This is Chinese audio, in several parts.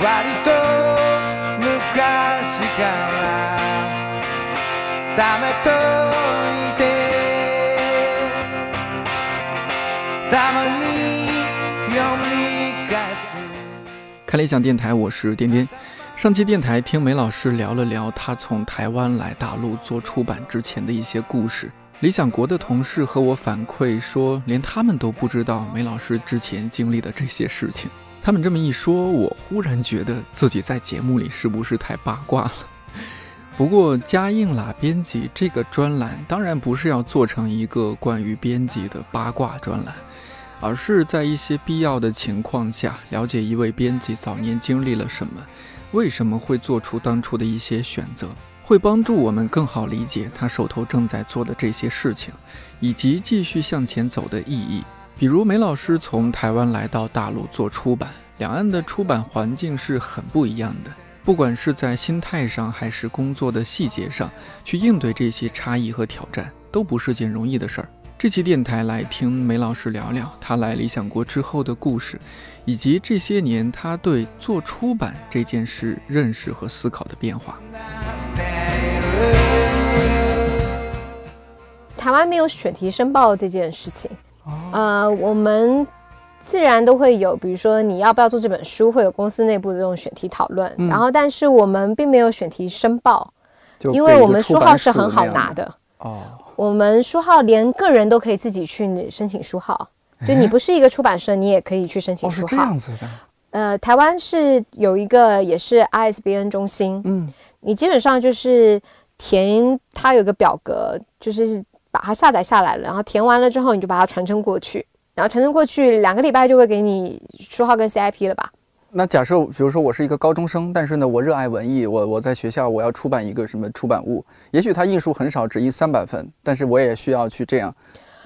割と昔から貯めといてたまに読み返す看理想电台，我是颠颠。上期电台听梅老师聊了聊他从台湾来大陆做出版之前的一些故事。理想国的同事和我反馈说，连他们都不知道梅老师之前经历的这些事情。 他们这么一说，我忽然觉得自己在节目里是不是太八卦了？不过加印啦编辑这个专栏，当然不是要做成一个关于编辑的八卦专栏。而是在一些必要的情况下，了解一位编辑早年经历了什么，为什么会做出当初的一些选择，会帮助我们更好理解他手头正在做的这些事情，以及继续向前走的意义。比如梅老师从台湾来到大陆做出版，两岸的出版环境是很不一样的，不管是在心态上还是工作的细节上，去应对这些差异和挑战，都不是件容易的事儿。这期电台来听梅老师聊聊他来理想国之后的故事，以及这些年他对做出版这件事认识和思考的变化。台湾没有选题申报这件事情，呃，我们自然都会有，比如说你要不要做这本书，会有公司内部的这种选题讨论，然后但是我们并没有选题申报，因为我们书号是很好拿的。哦。我们书号连个人都可以自己去申请书号，就你不是一个出版社，你也可以去申请书号。是这样子的。呃，台湾是有一个也是 ISBN 中心，嗯，你基本上就是填它有个表格，就是把它下载下来了，然后填完了之后，你就把它传真过去，然后传真过去两个礼拜就会给你书号跟 CIP 了吧。那假设，比如说我是一个高中生，但是呢，我热爱文艺，我我在学校我要出版一个什么出版物，也许它印数很少，只印三百份，但是我也需要去这样，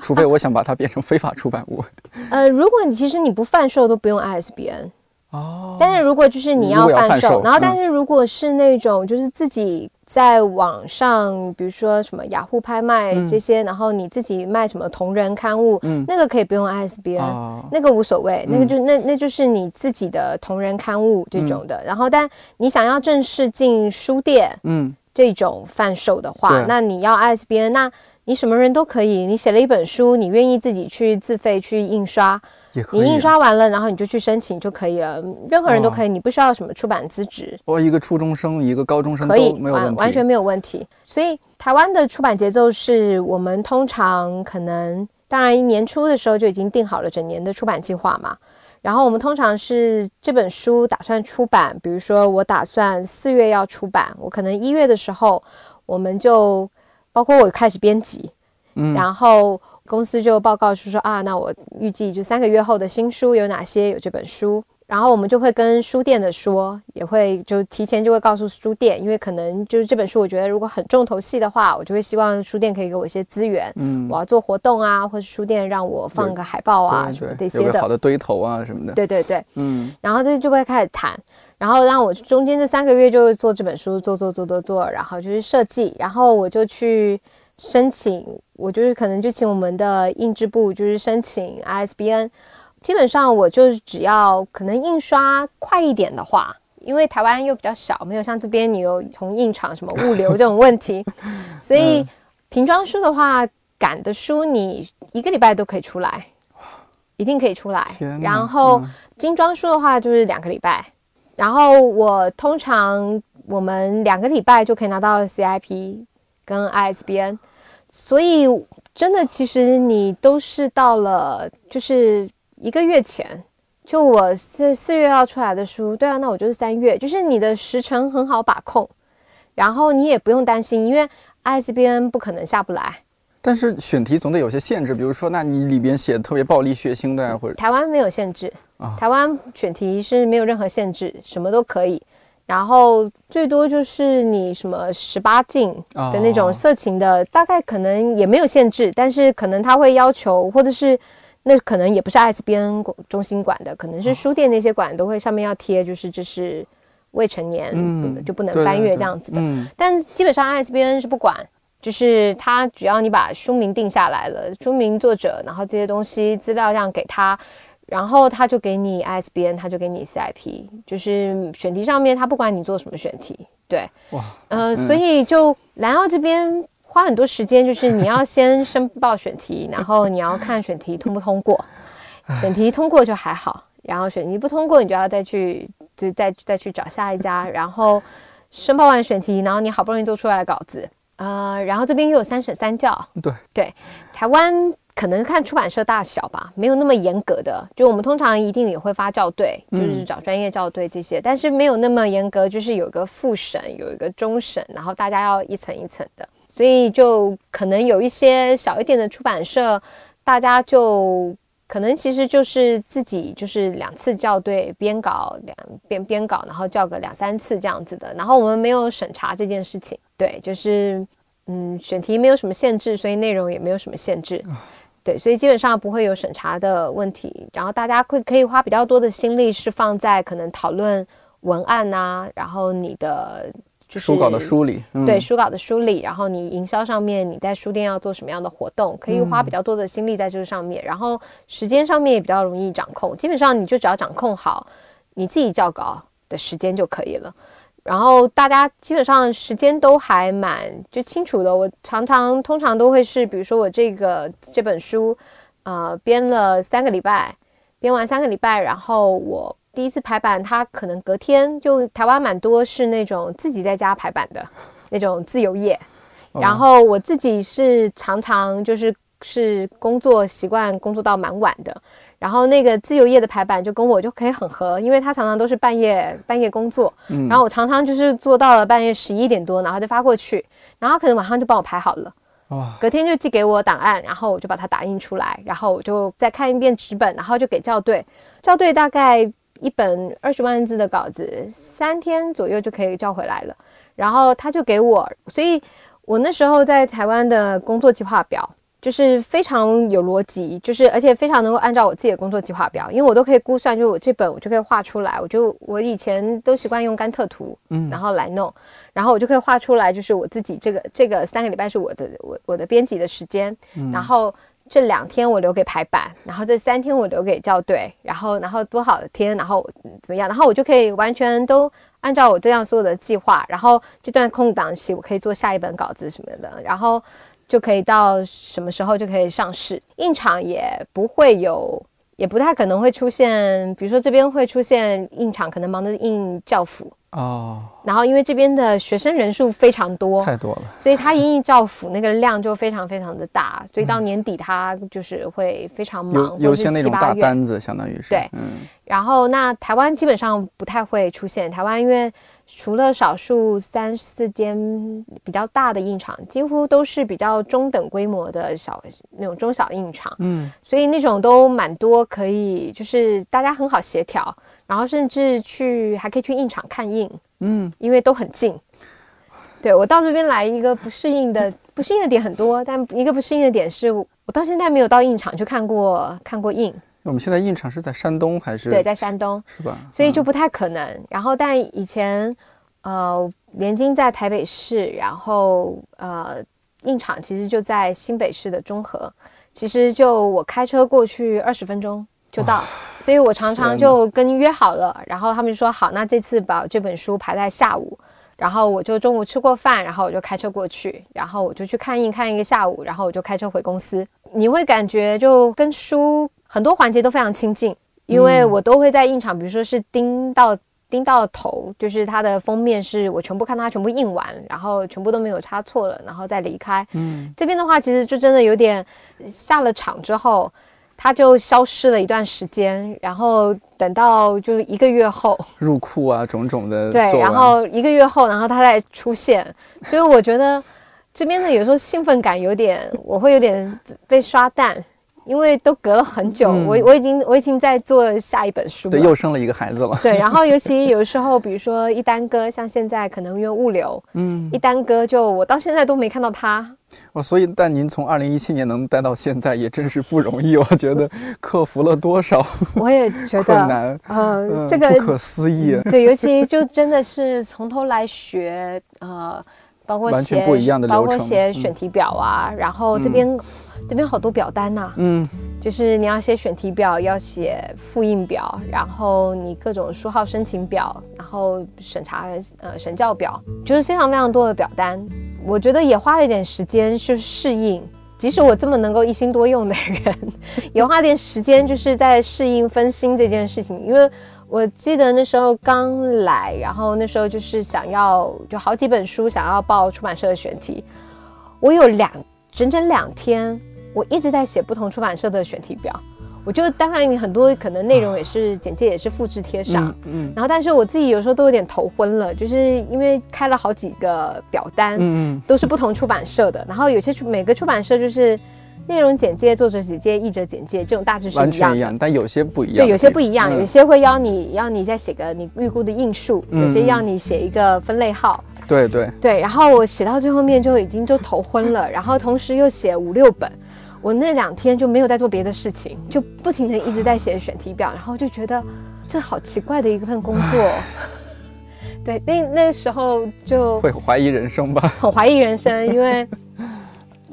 除非我想把它变成非法出版物。呃，如果你其实你不贩售都不用 ISBN。哦，但是如果就是你要贩售，然后但是如果是那种就是自己在网上，比如说什么雅虎拍卖这些，然后你自己卖什么同人刊物，嗯，那个可以不用 ISBN，那个无所谓，那个就那那就是你自己的同人刊物这种的。然后，但你想要正式进书店，嗯，这种贩售的话，那你要 ISBN，那你什么人都可以，你写了一本书，你愿意自己去自费去印刷。你印刷完了，然后你就去申请就可以了。任何人都可以，你不需要什么出版资质。我一个初中生，一个高中生可以，没有问题，完全没有问题。所以台湾的出版节奏是我们通常可能，当然年初的时候就已经定好了整年的出版计划嘛。然后我们通常是这本书打算出版，比如说我打算四月要出版，我可能一月的时候我们就包括我开始编辑，嗯，然后。公司就报告是说啊，那我预计就三个月后的新书有哪些？有这本书，然后我们就会跟书店的说，也会就提前就会告诉书店，因为可能就是这本书，我觉得如果很重头戏的话，我就会希望书店可以给我一些资源，嗯，我要做活动啊，或是书店让我放个海报啊什么这些的，好的堆头啊什么的，对对对，嗯，然后这就会开始谈，然后让我中间这三个月就做这本书，做做做做做，然后就是设计，然后我就去。申请，我就是可能就请我们的印制部，就是申请 ISBN。基本上我就是只要可能印刷快一点的话，因为台湾又比较小，没有像这边你有从印厂什么物流这种问题，所以瓶装书的话，赶的书你一个礼拜都可以出来，一定可以出来。然后精装书的话就是两个礼拜，然后我通常我们两个礼拜就可以拿到 CIP。跟 ISBN，所以真的，其实你都是到了，就是一个月前，就我四四月要出来的书，对啊，那我就是三月，就是你的时程很好把控，然后你也不用担心，因为 ISBN 不可能下不来。但是选题总得有些限制，比如说，那你里边写的特别暴力血腥的，或者台湾没有限制啊，台湾选题是没有任何限制，什么都可以。然后最多就是你什么十八禁的那种色情的，大概可能也没有限制，但是可能他会要求，或者是那可能也不是 ISBN 中心管的，可能是书店那些管都会上面要贴，就是这是未成年，就不能翻阅这样子的。但基本上 ISBN 是不管，就是他只要你把书名定下来了，书名作者，然后这些东西资料这样给他。然后他就给你 ISBN，他就给你 CIP，就是选题上面他不管你做什么选题，对，哇，呃，所以就蓝澳这边花很多时间，就是你要先申报选题，然后你要看选题通不通过，选题通过就还好，然后选题不通过，你就要再去就再再去找下一家，然后申报完选题，然后你好不容易做出来的稿子，呃，然后这边又有三审三教，对。对，台湾可能看出版社大小吧，没有那么严格的。就我们通常一定也会发校对，就是找专业校对这些，但是没有那么严格，就是有一个复审，有一个终审，然后大家要一层一层的。所以就可能有一些小一点的出版社，大家就可能其实就是自己就是两次校对编稿两编编稿，然后校个两三次这样子的。然后我们没有审查这件事情，对，就是嗯选题没有什么限制，所以内容也没有什么限制。对，所以基本上不会有审查的问题，然后大家会可以花比较多的心力是放在可能讨论文案呐，然后你的就是书稿的梳理，嗯。对书稿的梳理，然后你营销上面你在书店要做什么样的活动，可以花比较多的心力在这个上面，然后时间上面也比较容易掌控，基本上你就只要掌控好你自己校稿的时间就可以了。然后大家基本上时间都还蛮就清楚的。我常常通常都会是，比如说我这个这本书，呃，编了三个礼拜，编完三个礼拜，然后我第一次排版，它可能隔天就台湾蛮多是那种自己在家排版的那种自由业，然后我自己是常常就是是工作习惯工作到蛮晚的。然后那个自由业的排版就跟我就可以很合，因为他常常都是半夜半夜工作，嗯。然后我常常就是做到了半夜十一点多，然后就发过去，然后可能晚上就帮我排好了，哇，隔天就寄给我档案，然后我就把它打印出来，然后我就再看一遍纸本，然后就给校对，校对大概一本二十万字的稿子，三天左右就可以校回来了，然后他就给我，所以我那时候在台湾的工作计划表。就是非常有逻辑，就是而且非常能够按照我自己的工作计划表，因为我都可以估算，就是我这本我就可以画出来，我就我以前都习惯用甘特图，嗯。然后来弄，然后我就可以画出来，就是我自己这个这个三个礼拜是我的我我的编辑的时间，然后这两天我留给排版，然后这三天我留给校对，然后然后多少天，然后怎么样，然后我就可以完全都按照我这样所有的计划，然后这段空档期我可以做下一本稿子什么的，然后就可以到什么时候就可以上市，印厂也不会有。也不太可能会出现，比如说这边会出现印厂可能忙着印教辅，哦，然后因为这边的学生人数非常多，太多了，所以他印印教辅那个量就非常非常的大，所以到年底他就是会非常忙，优先那种。大单子，相当于是，对嗯，然后那台湾基本上不太会出现，台湾因为除了少数三四间比较大的印厂，几乎都是比较中等规模的小那种中小印厂，嗯，所以那种都蛮多，可以就是大家很好协调，然后甚至去还可以去印厂看印，嗯，因为都很近。对我到这边来，一个不适应的 不适应的点很多，但一个不适应的点是我我到现在没有到印厂去看过看过印，我们现在印厂是在山东还是？对，在山东，是吧？嗯所以就不太可能。然后，但以前呃，联经在台北市，然后呃，印厂其实就在新北市的中和，其实就我开车过去二十分钟就到，所以我常常就跟约好了，然后他们就说好，那这次把这本书排在下午。然后我就中午吃过饭，然后我就开车过去，然后我就去看印看一个下午，然后我就开车回公司。你会感觉就跟书很多环节都非常亲近，因为嗯我都会在印厂，比如说是盯到盯到头，就是它的封面是我全部看它全部印完，然后全部都没有差错了，然后再离开。嗯，这边的话，其实就真的有点下了场之后，它就消失了一段时间，然后等到就是一个月后，入库啊，种种的对，然后一个月后，然后它再出现，所以我觉得这边的有时候兴奋感有点，我会有点被刷淡，因为都隔了很久，嗯。我我已经我已经在做下一本书对，又生了一个孩子了，对，然后尤其有时候，比如说一耽搁，像现在可能因为物流，嗯。一，耽搁就我到现在都没看到他。哦，所以但您从二零一七年能待到现在，也真是不容易，我觉得克服了多少我也觉得，困难，呃，嗯，这个不可思议，对，尤其就真的是从头来学，呃，包括完全写不一样的流包括写选题表啊，然后这边、这边好多表单呐、嗯就是你要写选题表，要写复印表，然后你各种书号申请表，然后审查呃审教表，就是非常非常多的表单。我觉得也花了一点时间去适应，即使我这么能够一心多用的人，也花了点时间就是在适应分心这件事情，因为。我记得那时候刚来，然后那时候就是想要就好几本书想要报出版社的选题，我有两整整两天，我一直在写不同出版社的选题表。我就当然很多可能内容也是简介也是复制贴上，嗯然后但是我自己有时候都有点头昏了，就是因为开了好几个表单，嗯。都是不同出版社的，然后有些出每个出版社就是内容简介、作者简介、译者简介这种大致是，一样的。全一样，但有些不一样。对，有些不一样，嗯有些会要你要你再写个你预估的印数，有些嗯要你写一个分类号，对对，对，然后我写到最后面就已经就头昏了，然后同时又写五六本，我那两天就没有在做别的事情，就不停的一直在写选题表，然后就觉得这好奇怪的一份工作。对，那那时候就会怀疑人生吧？很怀疑人生，因为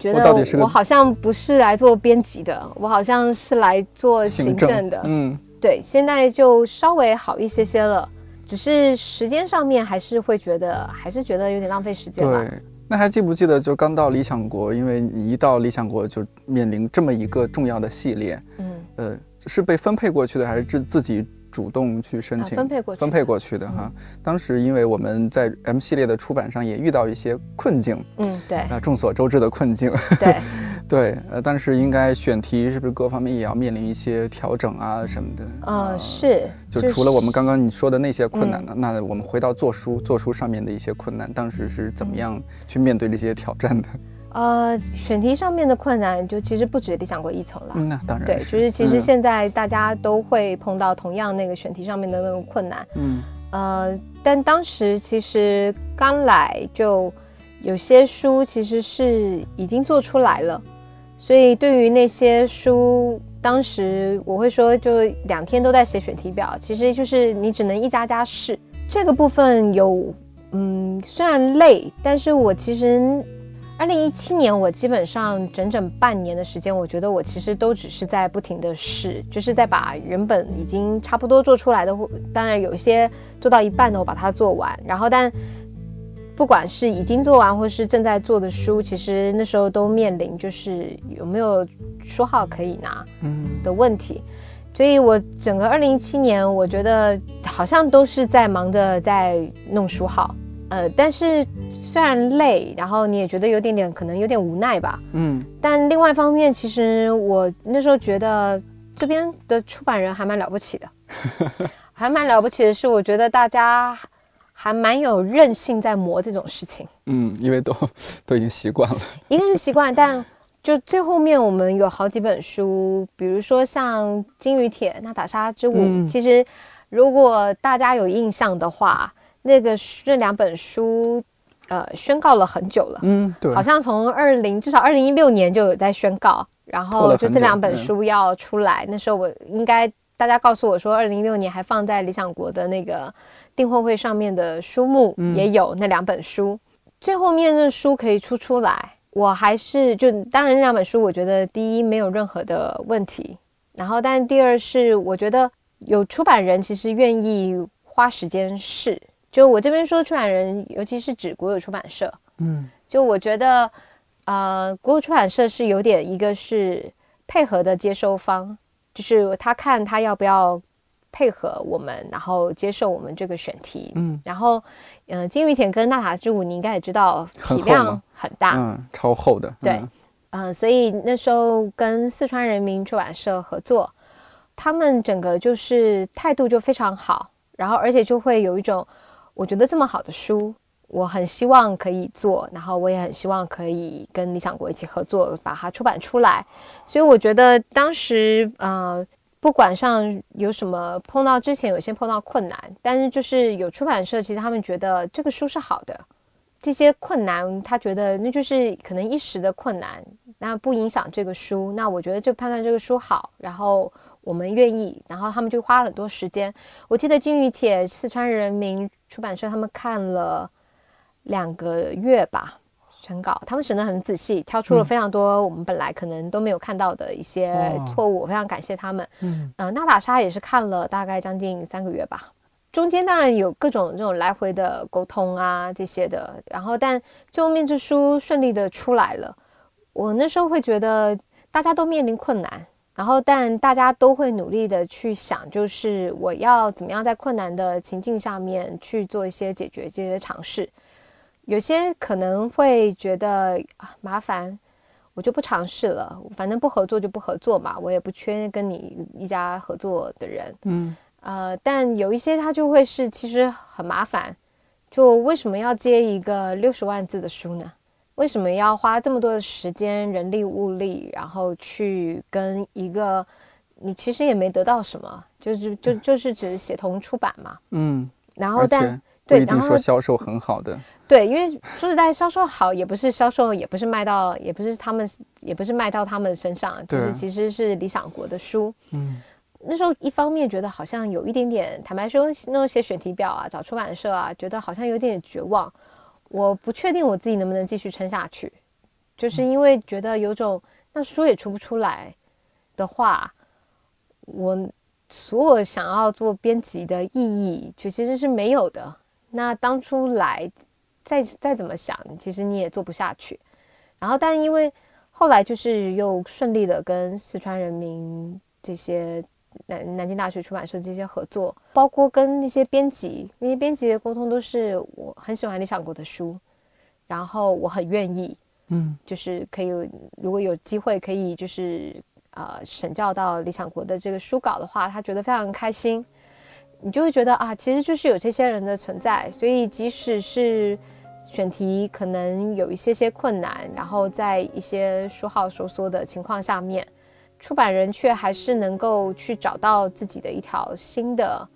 觉得我好像不是来做编辑的，我好像是来做行政的。嗯，对，现在就稍微好一些些了，只是时间上面还是会觉得，还是觉得有点浪费时间吧。对。那还记不记得，就刚到理想国，因为你一到理想国就面临这么一个重要的系列，嗯，呃，是被分配过去的，还是自自己主动去申啊，请？分配过去，分配过去的哈。当时因为我们在 M 系列的出版上也遇到一些困境嗯，对啊、众所周知的困境。对，对，呃，但是应该选题是不是各方面也要面临一些调整啊什么的？呃，是，就除了我们刚刚你说的那些困难嗯呢，那我们回到做书，做书上面的一些困难，当时是怎么样去面对这些挑战的？呃，选题上面的困难，就其实不止理想国一层了。嗯，那当然对，就是其实嗯现在大家都会碰到同样那个选题上面的那种困难。嗯呃，但当时其实刚来就有些书其实是已经做出来了，所以对于那些书，当时我会说就两天都在写选题表，其实就是你只能一家家试。这个部分有，嗯，虽然累，但是我其实。二零一七年，我基本上整整半年的时间，我觉得我其实都只是在不停的试，就是在把原本已经差不多做出来的，当然有一些做到一半的，我把它做完。然后，但不管是已经做完或是正在做的书，其实那时候都面临就是有没有书号可以拿嗯的问题。所以我整个二零一七年，我觉得好像都是在忙着在弄书号，呃，但是虽然累，然后你也觉得有点点可能有点无奈吧，嗯但另外一方面，其实我那时候觉得这边的出版人还蛮了不起的，还蛮了不起的是，我觉得大家还蛮有韧性在磨这种事情。嗯，因为都都已经习惯了。一个是习惯，但就最后面我们有好几本书，比如说像《金鱼帖》《娜塔莎之舞》嗯其实如果大家有印象的话，那个这两本书，呃，宣告了很久了。嗯，对，好像从二零至少二零一六年就有在宣告，然后就这两本嗯书要出来。那时候我应该大家告诉我说，二零一六年还放在理想国的那个订货会上面的书目、嗯也有那两本书。最后面的书可以出出来，我还是就当然那两本书，我觉得第一没有任何的问题，然后但第二是我觉得有出版人其实愿意花时间试。就我这边说出版人，尤其是指国有出版社，嗯就我觉得，呃，国有出版社是有点一个是配合的接收方，就是他看他要不要配合我们，然后接受我们这个选题。嗯然后，嗯、金玉田跟纳塔之舞，你应该也知道体量很大，嗯，超厚的。对嗯嗯、所以那时候跟四川人民出版社合作，他们整个就是态度就非常好，然后而且就会有一种，我觉得这么好的书，我很希望可以做，然后我也很希望可以跟理想国一起合作，把它出版出来。所以我觉得当时呃，不管上有什么碰到之前有些碰到困难，但是就是有出版社，其实他们觉得这个书是好的。这些困难，他觉得那就是可能一时的困难，那不影响这个书。那我觉得就判断这个书好，然后我们愿意，然后他们就花了很多时间。我记得《金鱼帖》四川人民出版社他们看了两个月吧。审稿，他们审得很仔细，挑出了非常多我们本来可能都没有看到的一些错误，我非常感谢他们。嗯，呃，娜塔莎也是看了大概将近三个月吧，中间当然有各种这种来回的沟通啊这些的，然后但最后面这书顺利的出来了。我那时候会觉得大家都面临困难，然后但大家都会努力的去想，就是我要怎么样在困难的情境下面去做一些解决这些尝试。有些可能会觉得啊麻烦，我就不尝试了，反正不合作就不合作嘛，我也不缺跟你一家合作的人，嗯，呃，但有一些他就会是其实很麻烦，就为什么要接一个六十万字的书呢？为什么要花这么多的时间、人力、物力，然后去跟一个你其实也没得到什么，就是就就是只协同出版嘛，嗯，然后但。不一定说销售很好的，对，因为说实在，销售好也不是销售，也不是卖到，也不是他们，也不是卖到他们身上，就是其实是理想国的书。嗯，那时候一方面觉得好像有一点点，坦白说，那些选题表啊，找出版社啊，觉得好像有点绝望。我不确定我自己能不能继续撑下去，就是因为觉得有种那书也出不出来的话，我所有想要做编辑的意义就其实是没有的。那当初来，再再怎么想，其实你也做不下去。然后，但因为后来就是又顺利的跟四川人民这些南南京大学出版社这些合作，包括跟那些编辑，那些编辑的沟通都是我很喜欢理想国的书，然后我很愿意，嗯，就是可以如果有机会可以就是呃审教到理想国的这个书稿的话，他觉得非常开心。你就会觉得啊，其实就是有这些人的存在，所以即使是选题可能有一些些困难，然后在一些书号收缩的情况下面，出版人却还是能够去找到自己的一条新的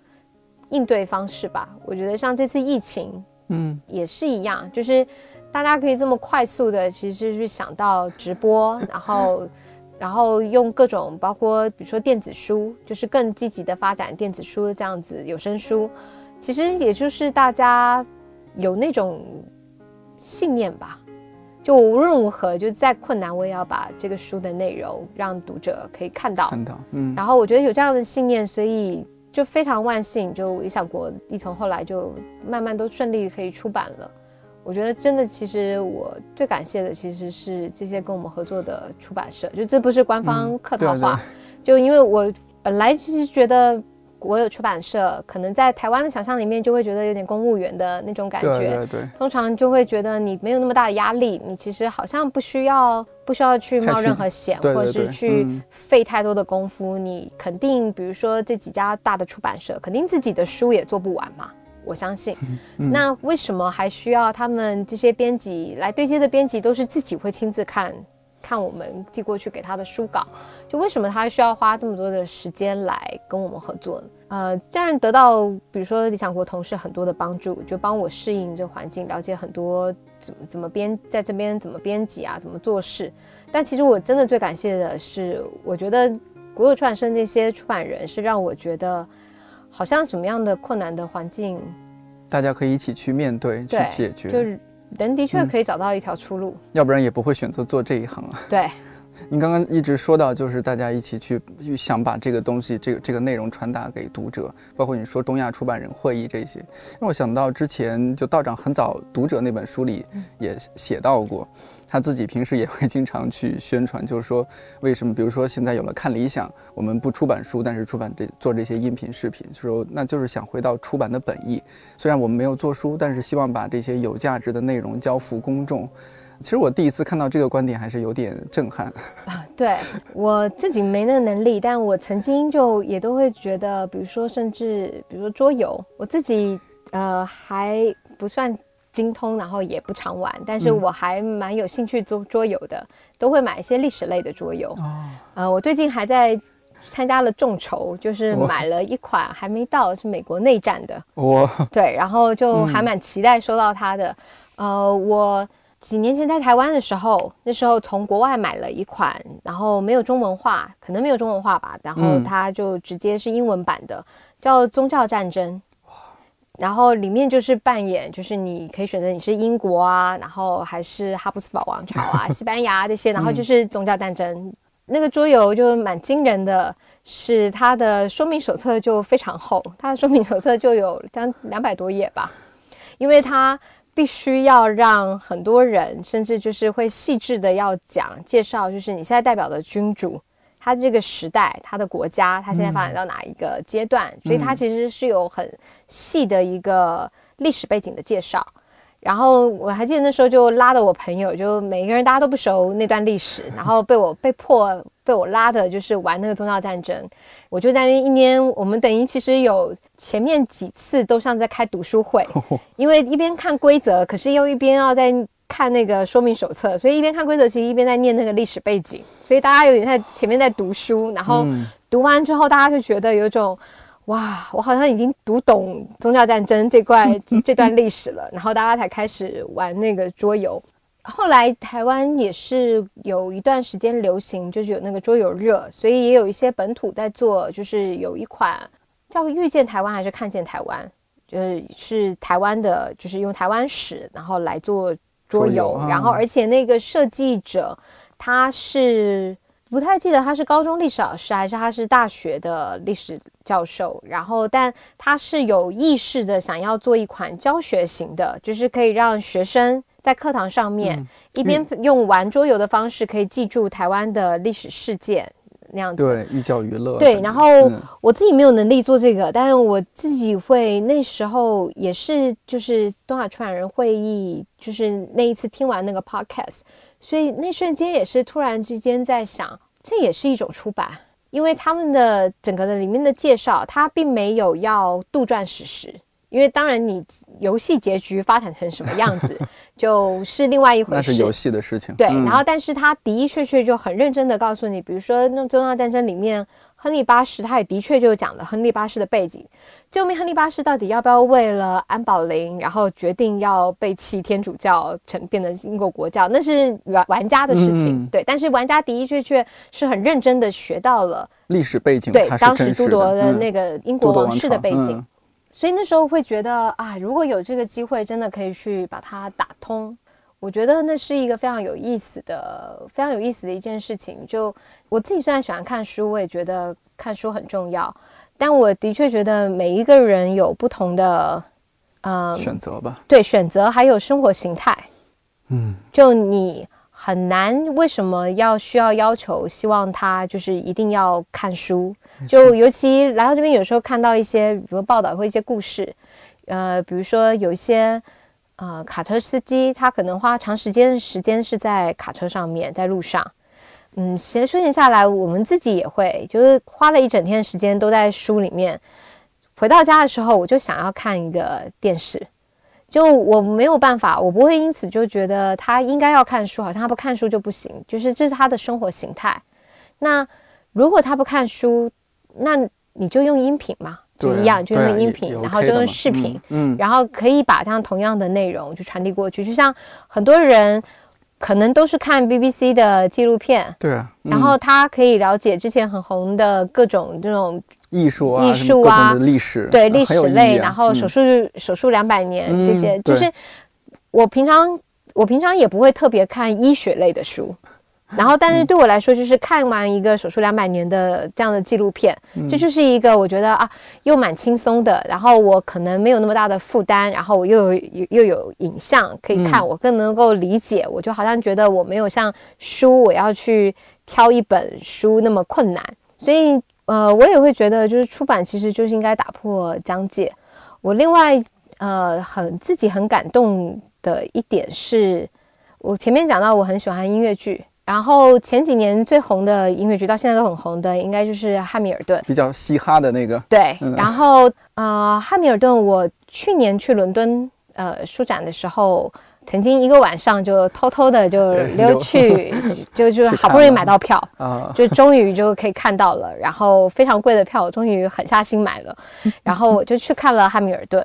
应对方式吧。我觉得像这次疫情，嗯，也是一样，就是大家可以这么快速的，其实是想到直播，然后。然后用各种包括，比如说电子书，就是更积极的发展电子书这样子有声书，其实也就是大家有那种信念吧，就无论如何，就再困难，我也要把这个书的内容让读者可以看到。看到，嗯。然后我觉得有这样的信念，所以就非常万幸，就理想国一从后来就慢慢都顺利可以出版了。我觉得真的，其实我最感谢的其实是这些跟我们合作的出版社，就这不是官方客套话，就因为我本来其实觉得国有出版社可能在台湾的想象里面就会觉得有点公务员的那种感觉，对对对，通常就会觉得你没有那么大的压力，你其实好像不需要不需要去冒任何险，或者是去费太多的功夫，你肯定比如说这几家大的出版社，肯定自己的书也做不完嘛。我相信，那为什么还需要他们这些编辑来对接的编辑都是自己会亲自看看我们寄过去给他的书稿？就为什么他需要花这么多的时间来跟我们合作呢？呃，当然得到比如说理想国同事很多的帮助，就帮我适应这环境，了解很多怎么怎么编在这边怎么编辑啊，怎么做事。但其实我真的最感谢的是，我觉得国有出版社那些出版人是让我觉得。好像什么样的困难的环境，大家可以一起去面对、去解决。就是人的确可以找到一条出路，要不然也不会选择做这一行啊。对，您刚刚一直说到，就是大家一起去想把这个东西、这个这个内容传达给读者，包括你说东亚出版人会议这些，让我想到之前就道长很早《读者》那本书里也写到过。他自己平时也会经常去宣传，就是说为什么，比如说现在有了看理想，我们不出版书，但是出版这做这些音频视频，说那就是想回到出版的本意。虽然我们没有做书，但是希望把这些有价值的内容交付公众。其实我第一次看到这个观点，还是有点震撼。啊，对我自己没那能力，但我曾经就也都会觉得，比如说甚至比如说桌游，我自己呃还不算。精通，然后也不常玩，但是我还蛮有兴趣做桌游的，都会买一些历史类的桌游。哦，呃，我最近还在参加了众筹，就是买了一款还没到，是美国内战的。哇，对，然后就还蛮期待收到它的。呃，我几年前在台湾的时候，那时候从国外买了一款，然后没有中文化，可能没有中文化吧，然后它就直接是英文版的，叫《宗教战争》。然后里面就是扮演，就是你可以选择你是英国啊，然后还是哈布斯堡王朝啊、西班牙这些，然后就是宗教战争。那个桌游就蛮惊人的，是它的说明手册就非常厚，它的说明手册就有将两百多页吧，因为它必须要让很多人，甚至就是会细致的要讲介绍，就是你现在代表的君主。他这个时代，他的国家，他现在发展到哪一个阶段？所以，他其实是有很细的一个历史背景的介绍。然后，我还记得那时候就拉的我朋友，就每一个人大家都不熟那段历史，然后被我被迫被我拉的，就是玩那个宗教战争。我就在那一年，我们等于其实有前面几次都像在开读书会，因为一边看规则，可是又一边要在。看那个说明手册，所以一边看规则，其实一边在念那个历史背景，所以大家有点在前面在读书，然后读完之后，大家就觉得有种哇，我好像已经读懂宗教战争这块 这段历史了，然后大家才开始玩那个桌游。后来台湾也是有一段时间流行，就是有那个桌游热，所以也有一些本土在做，就是有一款叫遇见台湾还是看见台湾，就是是台湾的，就是用台湾史然后来做。桌游，然后而且那个设计者他是不太记得他是高中历史老师还是他是大学的历史教授，然后但他是有意识的想要做一款教学型的，就是可以让学生在课堂上面一边用玩桌游的方式可以记住台湾的历史事件。那样子对寓教于乐对，然后我自己没有能力做这个，但是我自己会那时候也是就是东亚出版人会议，就是那一次听完那个 podcast，所以那瞬间也是突然之间在想，这也是一种出版，因为他们的整个的里面的介绍，他并没有要杜撰史实。因为当然，你游戏结局发展成什么样子，就是另外一回事。那是游戏的事情。对，然后但是他的的确确就很认真的告诉你，比如说那中亚战争里面，亨利八世他也的确就讲了亨利八世的背景。究竟亨利八世到底要不要为了安保林，然后决定要背弃天主教，成变成英国国教，那是玩玩家的事情。对，但是玩家的的确确是很认真的学到了历史背景，对，当时都铎的那个英国王室的背景。所以那时候会觉得啊，如果有这个机会，真的可以去把它打通。我觉得那是一个非常有意思的、非常有意思的一件事情。就我自己虽然喜欢看书，我也觉得看书很重要。但我的确觉得每一个人有不同的，呃，选择吧。对，选择还有生活形态。嗯，就你。很难，为什么要需要要求？希望他就是一定要看书，就尤其来到这边，有时候看到一些比如报道或一些故事，呃，比如说有一些呃卡车司机，他可能花长时间时间是在卡车上面，在路上，嗯，其实顺下来，我们自己也会，就是花了一整天时间都在书里面，回到家的时候，我就想要看一个电视。就我没有办法，我不会因此就觉得他应该要看书，好像他不看书就不行。就是这是他的生活形态。那如果他不看书，那你就用音频嘛，就一样，就用音频，然后就用视频，嗯，然后可以把像同样的内容就传递过去。就像很多人可能都是看 BBC 的纪录片，对啊，然后他可以了解之前很红的各种这种。艺术啊，艺术啊，历史对历史类，然后手术手术两百年这些，就是我平常我平常也不会特别看医学类的书，然后但是对我来说，就是看完一个手术两百年的这样的纪录片，这就是一个我觉得啊，又蛮轻松的，然后我可能没有那么大的负担，然后我又有又有影像可以看，我更能够理解，我就好像觉得我没有像书我要去挑一本书那么困难，所以。呃，我也会觉得，就是出版其实就是应该打破疆界。我另外呃很自己很感动的一点是，我前面讲到我很喜欢音乐剧，然后前几年最红的音乐剧到现在都很红的，应该就是《汉密尔顿》，比较嘻哈的那个。对，然后呃，《汉密尔顿》，我去年去伦敦呃书展的时候。曾经一个晚上就偷偷的就 溜去，就就好不容易买到票，就终于就可以看到了。然后非常贵的票，我终于狠下心买了。然后我就去看了《汉密尔顿》。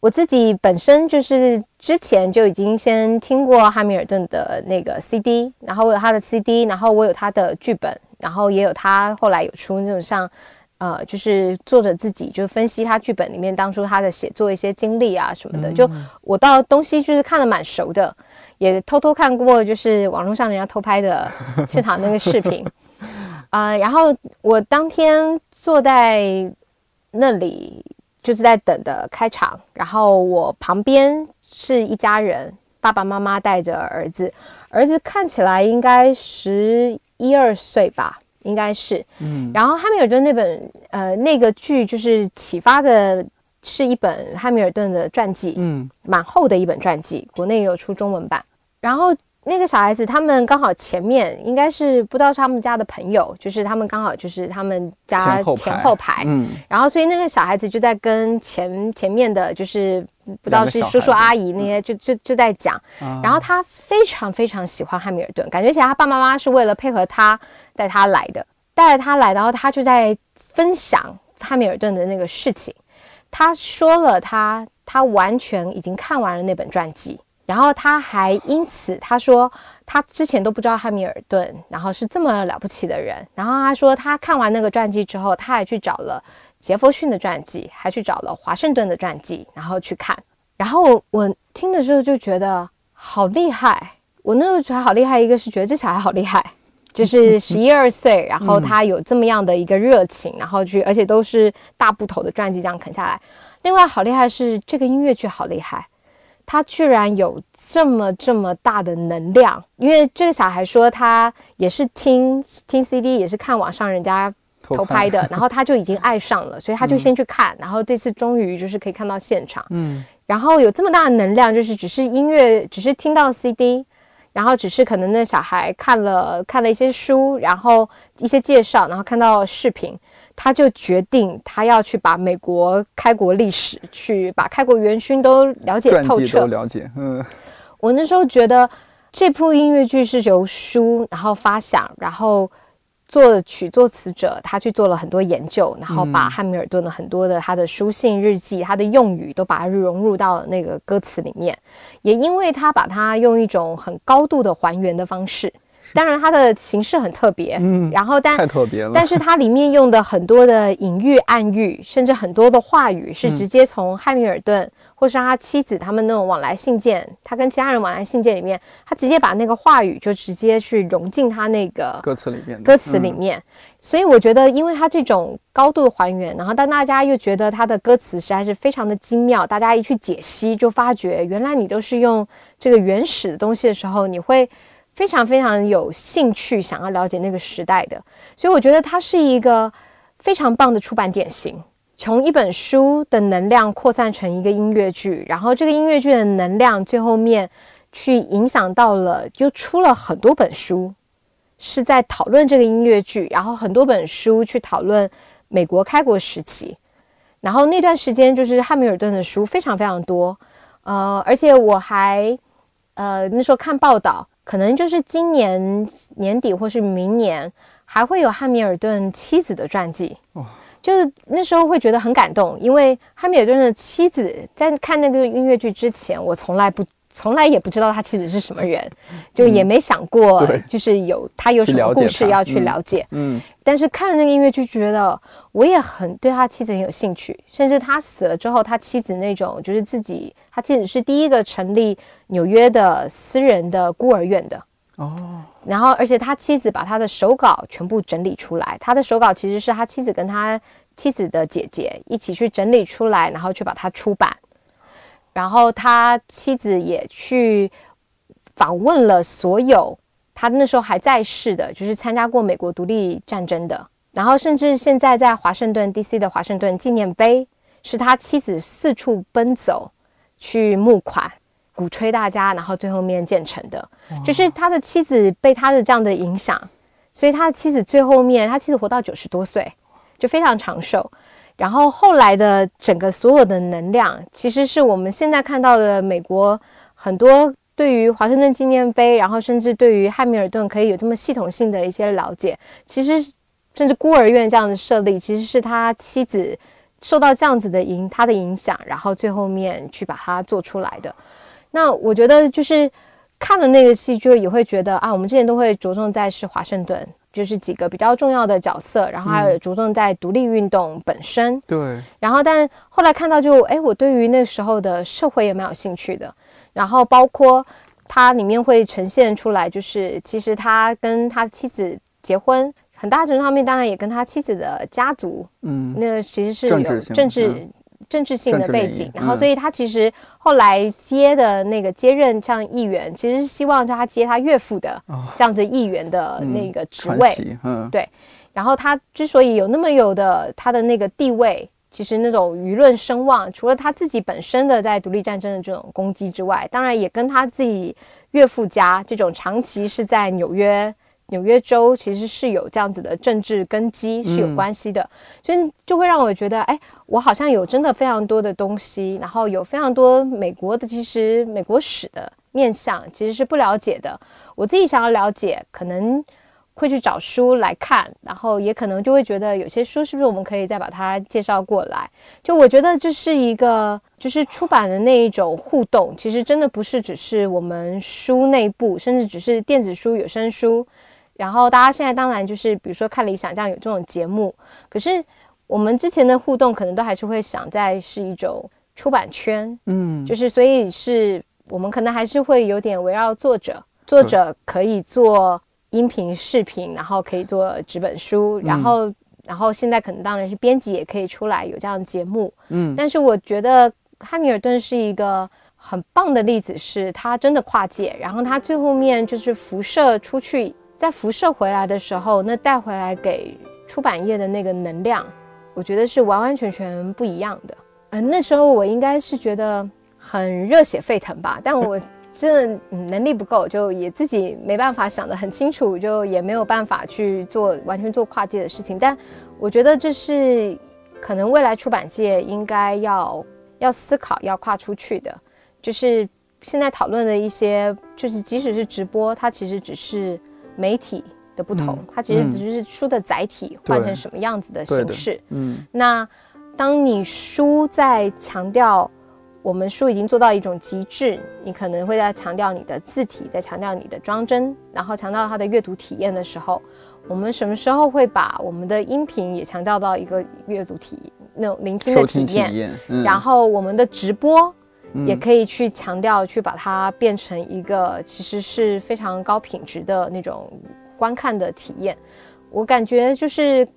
我自己本身就是之前就已经先听过《汉密尔顿》的那个 CD，然后我有他的 CD，然后我有他的剧本，然后也有他后来有出那种像呃，就是作者自己就分析他剧本里面当初他的写作一些经历啊什么的，就我到东西就是看的蛮熟的，也偷偷看过就是网络上人家偷拍的 现场那个视频，呃，然后我当天坐在那里就是在等的开场，然后我旁边是一家人，爸爸妈妈带着儿子，儿子看起来应该十一二岁吧。应该是，嗯，然后汉密尔顿那本呃那个剧就是启发的是一本汉密尔顿的传记，嗯，蛮厚的一本传记，国内有出中文版。然后那个小孩子他们刚好前面应该是不知道是他们家的朋友，就是他们刚好就是他们家前后排，嗯，然后所以那个小孩子就在跟前前面的就是不知道是叔叔阿姨那些就就就在讲，然后他非常非常喜欢汉密尔顿，感觉起来他爸爸妈妈是为了配合他。带他来的，带着他来，然后他就在分享汉密尔顿的那个事情。他说了，他他完全已经看完了那本传记，然后他还因此他说他之前都不知道汉密尔顿，然后是这么了不起的人。然后他说他看完那个传记之后，他还去找了杰弗逊的传记，还去找了华盛顿的传记，然后去看。然后我听的时候就觉得好厉害，我那时候觉得好厉害，一个是觉得这小孩好厉害。就 是十一二岁，然后他有这么样的一个热情，然后去，而且都是大部头的传记这样啃下来。另外，好厉害是这个音乐剧好厉害，他居然有这么这么大的能量。因为这个小孩说他也是听听 CD，也是看网上人家偷拍的，然后他就已经爱上了，所以他就先去看，然后这次终于就是可以看到现场。嗯，然后有这么大的能量，就是只是音乐，只是听到 CD。然后只是可能那小孩看了看了一些书，然后一些介绍，然后看到视频，他就决定他要去把美国开国历史，去把开国元勋都了解透彻。都了解。嗯，我那时候觉得这部音乐剧是由书然后发想，然后。作曲作词者他去做了很多研究，然后把汉密尔顿的很多的他的书信日记、他的用语都把它融入到那个歌词里面。也因为他把它用一种很高度的还原的方式，当然它的形式很特别，嗯，然后但太特别了，但是它里面用的很多的隐喻、暗喻，甚至很多的话语是直接从汉密尔顿。或是他妻子他们那种往来信件，他跟其他人往来信件里面，他直接把那个话语就直接去融进他那个歌词里面。歌词里面，所以我觉得，因为他这种高度的还原，然后但大家又觉得他的歌词实在是非常的精妙，大家一去解析，就发觉原来你都是用这个原始的东西的时候，你会非常非常有兴趣想要了解那个时代的。所以我觉得它是一个非常棒的出版典型。从一本书的能量扩散成一个音乐剧，然后这个音乐剧的能量最后面去影响到了，就出了很多本书，是在讨论这个音乐剧，然后很多本书去讨论美国开国时期，然后那段时间就是汉密尔顿的书非常非常多，呃，而且我还呃那时候看报道，可能就是今年年底或是明年还会有汉密尔顿妻子的传记。就是那时候会觉得很感动，因为汉密尔顿的妻子在看那个音乐剧之前，我从来不从来也不知道他妻子是什么人，就也没想过，就是有他有什么故事要去了解。嗯，但是看了那个音乐剧，觉得我也很对他妻子很有兴趣，甚至他死了之后，他妻子那种就是自己，他妻子是第一个成立纽约的私人的孤儿院的。哦，然后而且他妻子把他的手稿全部整理出来，他的手稿其实是他妻子跟他妻子的姐姐一起去整理出来，然后去把它出版。然后他妻子也去访问了所有他那时候还在世的，就是参加过美国独立战争的，然后甚至现在在华盛顿 D.C. 的华盛顿纪念碑，是他妻子四处奔走去募款。鼓吹大家，然后最后面建成的，就是他的妻子被他的这样的影响，所以他的妻子最后面，他妻子活到九十多岁，就非常长寿。然后后来的整个所有的能量，其实是我们现在看到的美国很多对于华盛顿纪念碑，然后甚至对于汉密尔顿可以有这么系统性的一些了解，其实甚至孤儿院这样的设立，其实是他妻子受到这样子的影他的影响，然后最后面去把它做出来的。那我觉得就是看了那个戏，就也会觉得啊，我们之前都会着重在是华盛顿，就是几个比较重要的角色，然后还有着重在独立运动本身。对，然后但后来看到就，哎，我对于那时候的社会也蛮有兴趣的。然后包括它里面会呈现出来，就是其实他跟他妻子结婚，很大程度上面当然也跟他妻子的家族，嗯，那其实是有政治性政治性的背景然后嗯所以他其实后来接的那个接任像议员，其实是希望叫他接他岳父的哦这样子议员的嗯那个职位。传奇，嗯，然后他之所以有那么有的他的那个地位，其实那种舆论声望，除了他自己本身的在独立战争的这种攻击之外，当然也跟他自己岳父家这种长期是在纽约。纽约州其实是有这样子的政治根基是有嗯关系的，所以就会让我觉得，哎，我好像有真的非常多的东西，然后有非常多美国的其实美国史的面向其实是不了解的。我自己想要了解，可能会去找书来看，然后也可能就会觉得有些书是不是我们可以再把它介绍过来？就我觉得这是一个，就是出版的那一种互动，其实真的不是只是我们书内部，甚至只是电子书、有声书。然后大家现在当然就是，比如说看理想这样有这种节目，可是我们之前的互动可能都还是会想在是一种出版圈，嗯，就是所以是我们可能还是会有点围绕作者，作者可以做音频、视频，然后可以做纸本书，然后、然后现在可能当然是编辑也可以出来有这样的节目，嗯，但是我觉得汉密尔顿是一个很棒的例子，是他真的跨界，然后他最后面就是辐射出去，在辐射回来的时候，那带回来给出版业的那个能量，我觉得是完完全全不一样的。嗯、那时候我应该是觉得很热血沸腾吧，但我真的、能力不够，就也自己没办法想得很清楚，就也没有办法去做完全做跨界的事情。但我觉得这是可能未来出版界应该要要思考要跨出去的，就是现在讨论的一些，就是即使是直播，它其实只是媒体的不同，嗯它其实嗯只是书的载体对换成什么样子的形式。嗯那当你书在强调我们书已经做到一种极致，你可能会在强调你的字体，在强调你的装帧，然后强调它的阅读体验的时候，我们什么时候会把我们的音频也强调到一个阅读体那种聆听的体验？体验，嗯然后我们的直播嗯也可以去强调，去把它变成一个其实是非常高品质的那种观看的体验。我感觉就是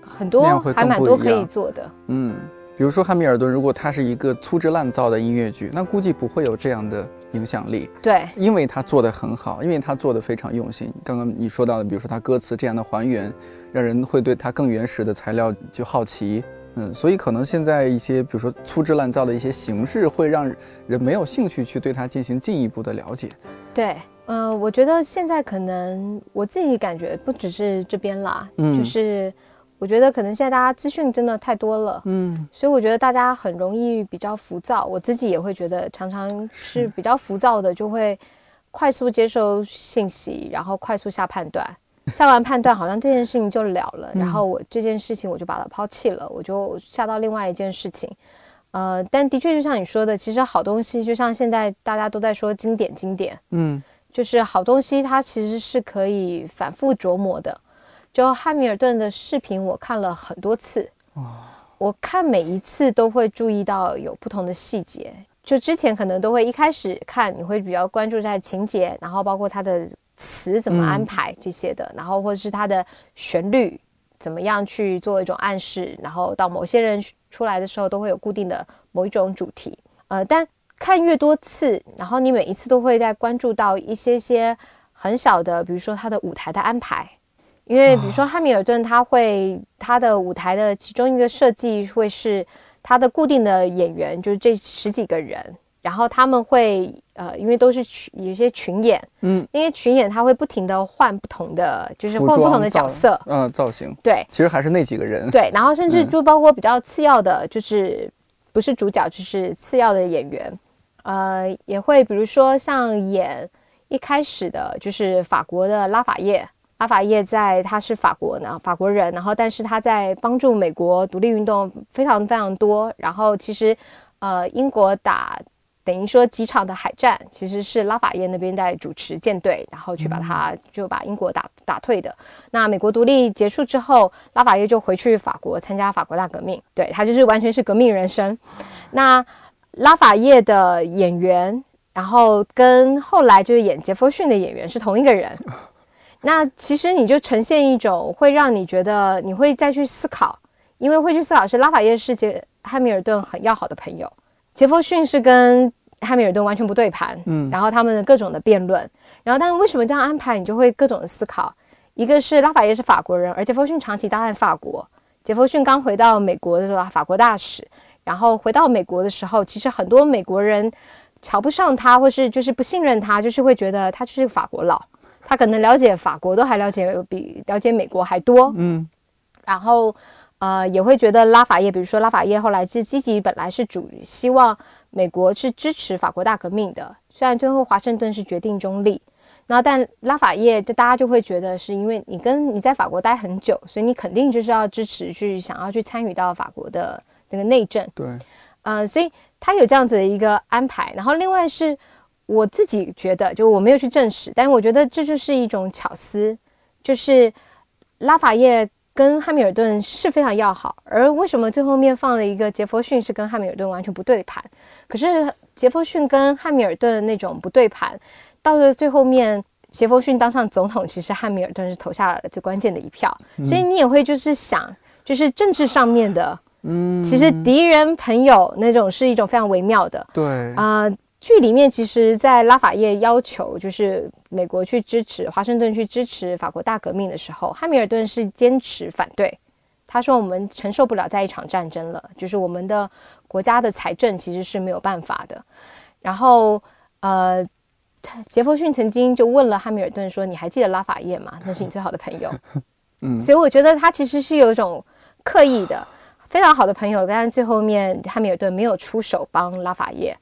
很多还蛮多可以做的。嗯，比如说汉密尔顿，如果它是一个粗制滥造的音乐剧，那估计不会有这样的影响力，对，因为它做的很好，因为它做的非常用心。刚刚你说到的，比如说它歌词这样的还原，让人会对它更原始的材料就好奇。嗯，所以可能现在一些，比如说粗制滥造的一些形式，会让人没有兴趣去对它进行进一步的了解。对，嗯、我觉得现在可能我自己感觉不只是这边啦，嗯就是我觉得可能现在大家资讯真的太多了，嗯，所以我觉得大家很容易比较浮躁，我自己也会觉得常常是比较浮躁的，就会快速接收信息，然后快速下判断。下完判断，好像这件事情就了了，然后我这件事情我就把它抛弃了，我就下到另外一件事情。呃，但的确就像你说的，其实好东西，就像现在大家都在说经典，经典，嗯就是好东西，它其实是可以反复琢磨的。就汉密尔顿的视频，我看了很多次，我看每一次都会注意到有不同的细节。就之前可能都会一开始看，你会比较关注在情节，然后包括它的词怎么安排这些的，然后或者是它的旋律怎么样去做一种暗示，然后到某些人出来的时候都会有固定的某一种主题。呃，但看越多次，然后你每一次都会在关注到一些些很小的，比如说它的舞台的安排。因为比如说汉密尔顿，他会他的舞台的其中一个设计会是他的固定的演员，就是这十几个人，然后他们会呃，因为都是群有一些群演，嗯，那些群演他会不停的换不同的，就是换不同的角色，嗯、造型，对其实还是那几个人。对，然后甚至嗯就包括比较次要的，就是不是主角就是次要的演员，呃，也会比如说像演一开始的就是法国的拉法叶。拉法叶在他是法国呢，法国人，然后但是他在帮助美国独立运动非常非常多。然后其实，呃，英国打等于说几场的海战其实是拉法叶那边在主持舰队，然后去把他就把英国打打退的。那美国独立结束之后，拉法叶就回去法国参加法国大革命，对他就是完全是革命人生。那拉法叶的演员，然后跟后来就是演杰弗逊的演员是同一个人。那其实你就呈现一种会让你觉得你会再去思考，因为会去思考是拉法叶是杰汉密尔顿很要好的朋友。杰弗逊是跟汉密尔顿完全不对盘，嗯，然后他们的各种的辩论，然后但是为什么这样安排，你就会各种的思考。一个是拉法耶是法国人，而杰弗逊长期待在法国。杰弗逊刚回到美国的时候，法国大使，然后回到美国的时候，其实很多美国人瞧不上他，或是就是不信任他，就是会觉得他就是法国佬，他可能了解法国都还了解比了解美国还多，嗯，然后。呃，也会觉得拉法叶，比如说拉法叶后来是积极，本来是主希望美国是支持法国大革命的，虽然最后华盛顿是决定中立，然后但拉法叶就大家就会觉得是因为你跟你在法国待很久，所以你肯定就是要支持去想要去参与到法国的那个内政。对，呃，所以他有这样子的一个安排。然后另外是我自己觉得，就我没有去证实，但我觉得这就是一种巧思，就是拉法叶。跟汉密尔顿是非常要好，而为什么最后面放了一个杰弗逊是跟汉密尔顿完全不对盘？可是杰弗逊跟汉密尔顿那种不对盘，到了最后面，杰弗逊当上总统，其实汉密尔顿是投下了最关键的一票。所以你也会就是想，就是政治上面的，嗯，其实敌人朋友那种是一种非常微妙的，对啊。剧里面其实，在拉法叶要求就是美国去支持华盛顿去支持法国大革命的时候，汉密尔顿是坚持反对。他说：“我们承受不了再一场战争了，就是我们的国家的财政其实是没有办法的。”然后，呃，杰弗逊曾经就问了汉密尔顿说：“你还记得拉法叶吗？那是你最好的朋友。”嗯，所以我觉得他其实是有一种刻意的非常好的朋友，但是最后面汉密尔顿没有出手帮拉法叶。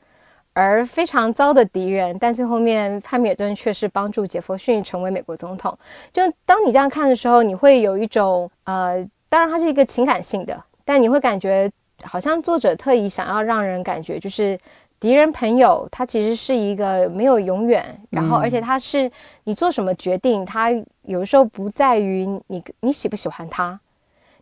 而非常糟的敌人，但最后面汉密尔顿却是帮助杰弗逊成为美国总统。就当你这样看的时候，你会有一种呃，当然它是一个情感性的，但你会感觉好像作者特意想要让人感觉，就是敌人朋友他其实是一个没有永远，然后而且他是你做什么决定，他有的时候不在于你你喜不喜欢他，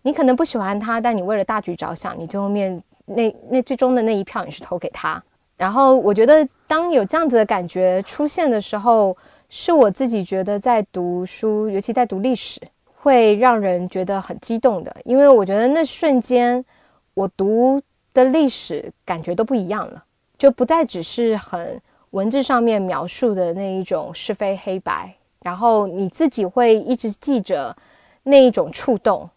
你可能不喜欢他，但你为了大局着想，你最后面那那最终的那一票你是投给他。然后我觉得，当有这样子的感觉出现的时候，是我自己觉得在读书，尤其在读历史，会让人觉得很激动的。因为我觉得那瞬间，我读的历史感觉都不一样了，就不再只是很文字上面描述的那一种是非黑白，然后你自己会一直记着那一种触动，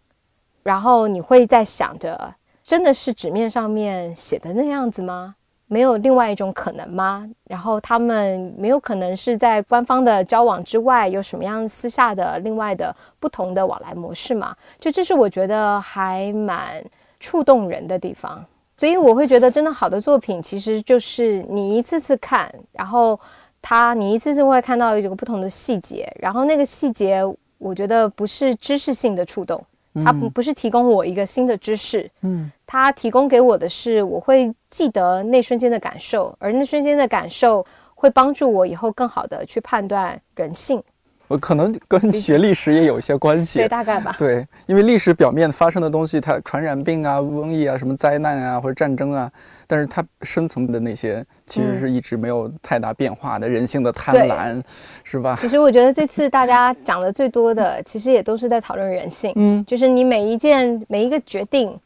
然后你会在想着，真的是纸面上面写的那样子吗？没有另外一种可能吗？然后他们没有可能是在官方的交往之外有什么样私下的另外的不同的往来模式吗？就这是我觉得还蛮触动人的地方。所以我会觉得真的好的作品其实就是你一次次看，然后他你一次次会看到有个不同的细节，然后那个细节我觉得不是知识性的触动。它不不是提供我一个新的知识，嗯，它提供给我的是我会记得那瞬间的感受，而那瞬间的感受会帮助我以后更好的去判断人性。我可能跟学历史也有一些关系，对，大概吧。对，因为历史表面发生的东西，它传染病啊、瘟疫啊、什么灾难啊或者战争啊，但是它深层的那些其实是一直没有太大变化的，人性的贪婪，是吧？其实我觉得这次大家讲的最多的，其实也都是在讨论人性。嗯，就是你每一件每一个决定，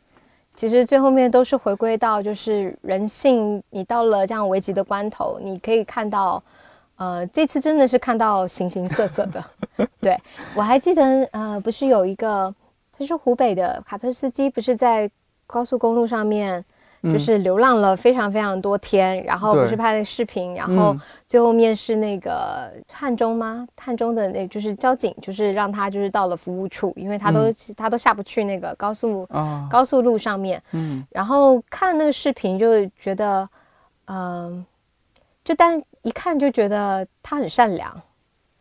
其实最后面都是回归到就是人性。你到了这样危急的关头，你可以看到。呃，这次真的是看到形形色色的。对我还记得，呃，不是有一个，他是湖北的卡车司机，不是在高速公路上面，就是流浪了非常非常多天，然后不是拍了视频，然后最后面是那个汉中吗？汉中的那就是交警，就是让他就是到了服务处，因为他都他都下不去那个高速高速路上面。嗯，然后看那个视频就觉得，嗯，就但。一看就觉得他很善良，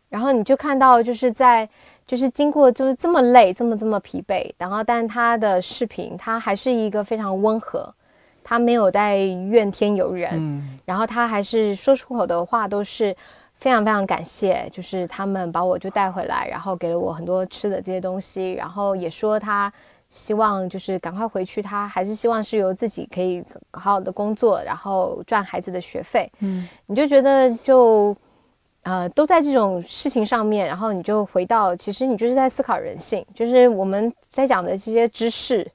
然后你就看到就是在就是经过就是这么累这么这么疲惫，然后但他的视频他还是一个非常温和，他没有在怨天尤人，嗯然后他还是说出口的话都是非常非常感谢，就是他们把我就带回来，然后给了我很多吃的这些东西，然后也说他希望就是赶快回去，他还是希望是由自己可以好好的工作，然后赚孩子的学费。嗯，你就觉得就呃都在这种事情上面，然后你就回到其实你就是在思考人性，就是我们在讲的这些知识，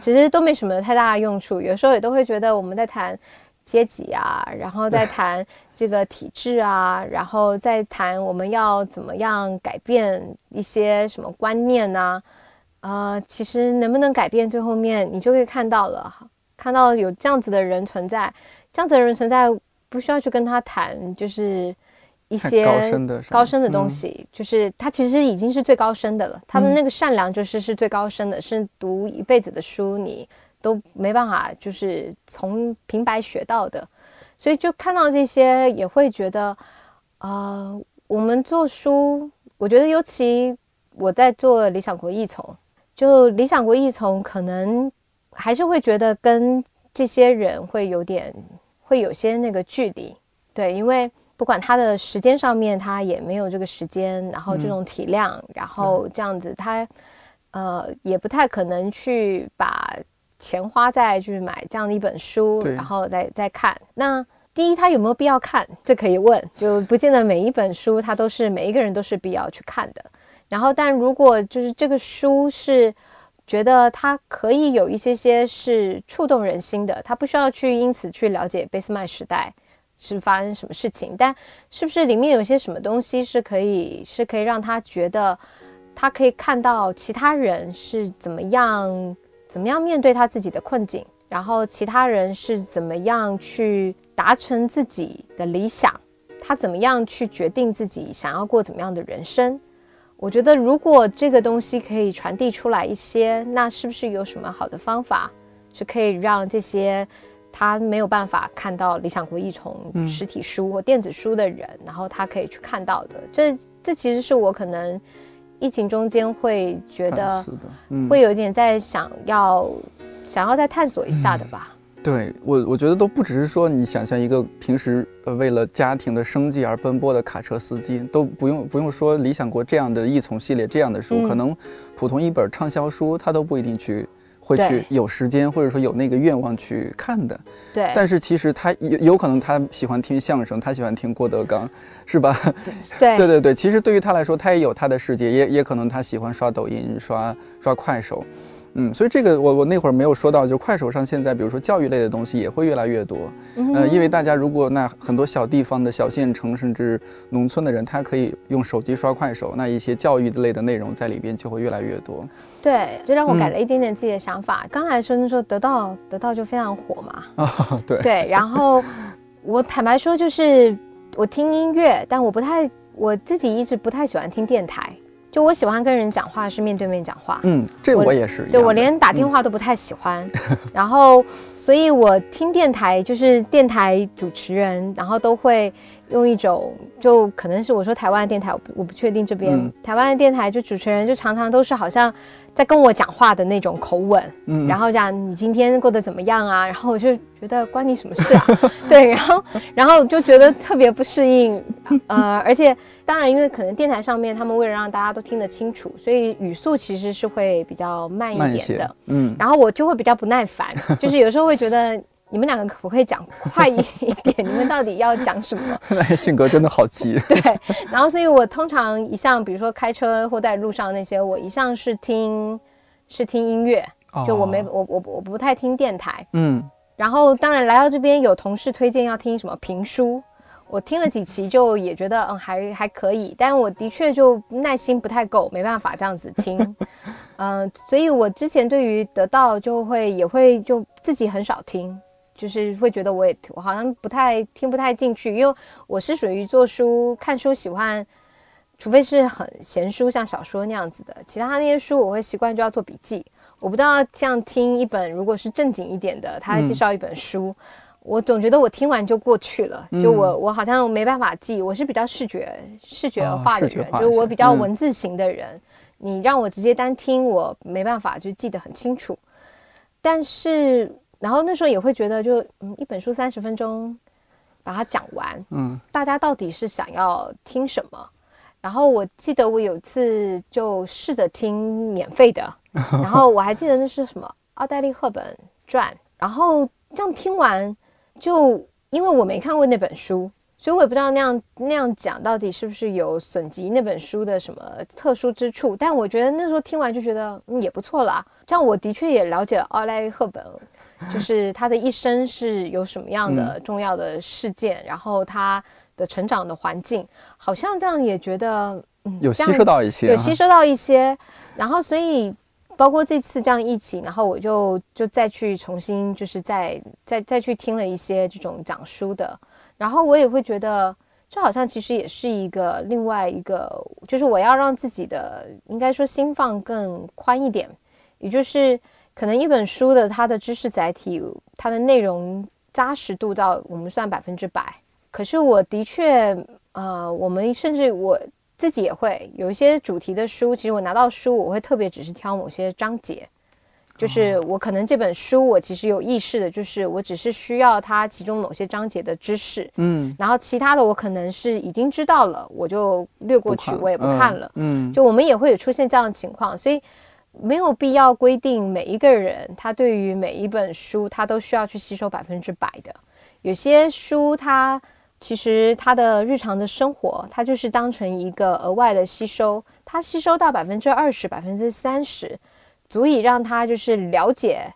其实都没什么太大的用处，有时候也都会觉得我们在谈。阶级啊，然后再 谈这个体制啊，然后再谈我们要怎么样改变一些什么观念呐、呃，其实能不能改变，最后面你就会看到了，看到有这样子的人存在，这样子的人存在，不需要去跟他谈，就是一些高深的高深的东嗯。西，就是他其实已经是最高深的了，他的嗯。那个善良就是是最高深的，是读一辈子的书你都没办法就是从平白学到的，所以就看到这些也会觉得，呃，我们做书，我觉得尤其我在做理想国艺丛，就理想国异丛可能还是会觉得跟这些人会有点会有些那个距离，对，因为不管他的时间上面，他也没有这个时间，然后这种体量，然后这样子他呃也不太可能去把钱花在去买这样的一本书，然后再再看那。第一，他有没有必要看？这可以问，就不见得每一本书他都是每一个人都是必要去看的。然后，但如果就是这个书是觉得它可以有一些些是触动人心的，他不需要去因此去了解贝斯麦时代是发生什么事情，但是不是里面有些什么东西是可以是可以让他觉得他可以看到其他人是怎么样怎么样面对他自己的困境，然后其他人是怎么样去达成自己的理想，他怎么样去决定自己想要过怎么样的人生。我觉得，如果这个东西可以传递出来一些，那是不是有什么好的方法，是可以让这些他没有办法看到理想国艺丛嗯实体书或电子书的人，然后他可以去看到的？这这其实是我可能疫情中间会觉得，嗯，会有一点在想要想要再探索一下的吧。对我，我觉得都不只是说你想象一个平时呃为了家庭的生计而奔波的卡车司机，都不用不用说理想国这样的译丛系列这样的书，嗯可能普通一本畅销书他都不一定去会去有时间或者说有那个愿望去看的。对，但是其实他有有可能他喜欢听相声，他喜欢听郭德纲，是吧？对对对对，其实对于他来说，他也有他的世界，也也可能他喜欢刷抖音、刷刷快手，嗯，所以这个我我那会儿没有说到，就快手上现在比如说教育类的东西也会越来越多，呃，因为大家如果那很多小地方的小县城甚至农村的人，他可以用手机刷快手，那一些教育类的内容在里边就会越来越多。对，这让我改嗯了一点点自己的想法。刚来的时候，那时候得到得到就非常火嘛，啊，对，对，然后 我坦白说，就是我听音乐，但我不太，我自己一直不太喜欢听电台。就我喜欢跟人讲话是面对面讲话，嗯，这我我也是对我连打电话都不太喜欢。然后，所以我听电台就是电台主持人，然后都会用一种就可能是我说台湾的电台，我不我不确定这边、嗯台湾的电台就主持人就常常都是好像在跟我讲话的那种口吻，嗯，然后讲你今天过得怎么样啊？然后我就觉得关你什么事啊？对，然后然后就觉得特别不适应，呃，而且当然因为可能电台上面他们为了让大家都听得清楚，所以语速其实是会比较慢一点的。，嗯，然后我就会比较不耐烦，就是有时候会觉得你们两个可不可以讲快一点？你们到底要讲什么？那性格真的好急，对，然后所以我通常一向比如说开车或在路上那些，我一向是听是听音乐，就我没哦我我我不太听电台。嗯，然后当然来到这边有同事推荐要听什么评书，我听了几期就也觉得嗯还还可以，但我的确就耐心不太够，没办法这样子听。嗯、所以我之前对于得到就会也会就自己很少听。就是会觉得我也我好像不太听不太进去，因为我是属于做书看书喜欢，除非是很闲书，像小说那样子的，其他那些书我会习惯就要做笔记。我不知道像听一本如果是正经一点的，他介绍一本书，我总觉得我听完就过去了，就我我好像没办法记。我是比较视觉视觉哦化的人，就我比较嗯文字型的人。你让我直接单听，我没办法就记得很清楚。但是，然后那时候也会觉得就，嗯，一本书三十分钟把它讲完，嗯大家到底是想要听什么？然后我记得我有次就试着听免费的，然后我还记得那是什么奥黛丽·赫本传，然后这样听完，就因为我没看过那本书，所以我也不知道那样那样讲到底是不是有损及那本书的什么特殊之处。但我觉得那时候听完就觉得、嗯、也不错啦，这样我的确也了解了奥黛丽·赫本。就是他的一生是有什么样的重要的事件，然后他的成长的环境，好像这样也觉得，嗯，有吸收到一些、啊，有吸收到一些，然后所以包括这次这样疫情，然后我就就再去重新就是再再再去听了一些这种讲书的，然后我也会觉得，这好像其实也是一个另外一个，就是我要让自己的应该说心放更宽一点，也就是可能一本书的它的知识载体，它的内容扎实度到我们算百分之百。可是我的确，呃，我们甚至我自己也会有一些主题的书，其实我拿到书，我会特别只是挑某些章节，就是我可能这本书我其实有意识的，就是我只是需要它其中某些章节的知识，嗯，然后其他的我可能是已经知道了，我就略过去，我也不看了。嗯，就我们也会有出现这样的情况，所以没有必要规定每一个人他对于每一本书他都需要去吸收百分之百的。有些书它其实他的日常的生活，它就是当成一个额外的吸收，它吸收到百分之二十、百分之三十，足以让他就是了解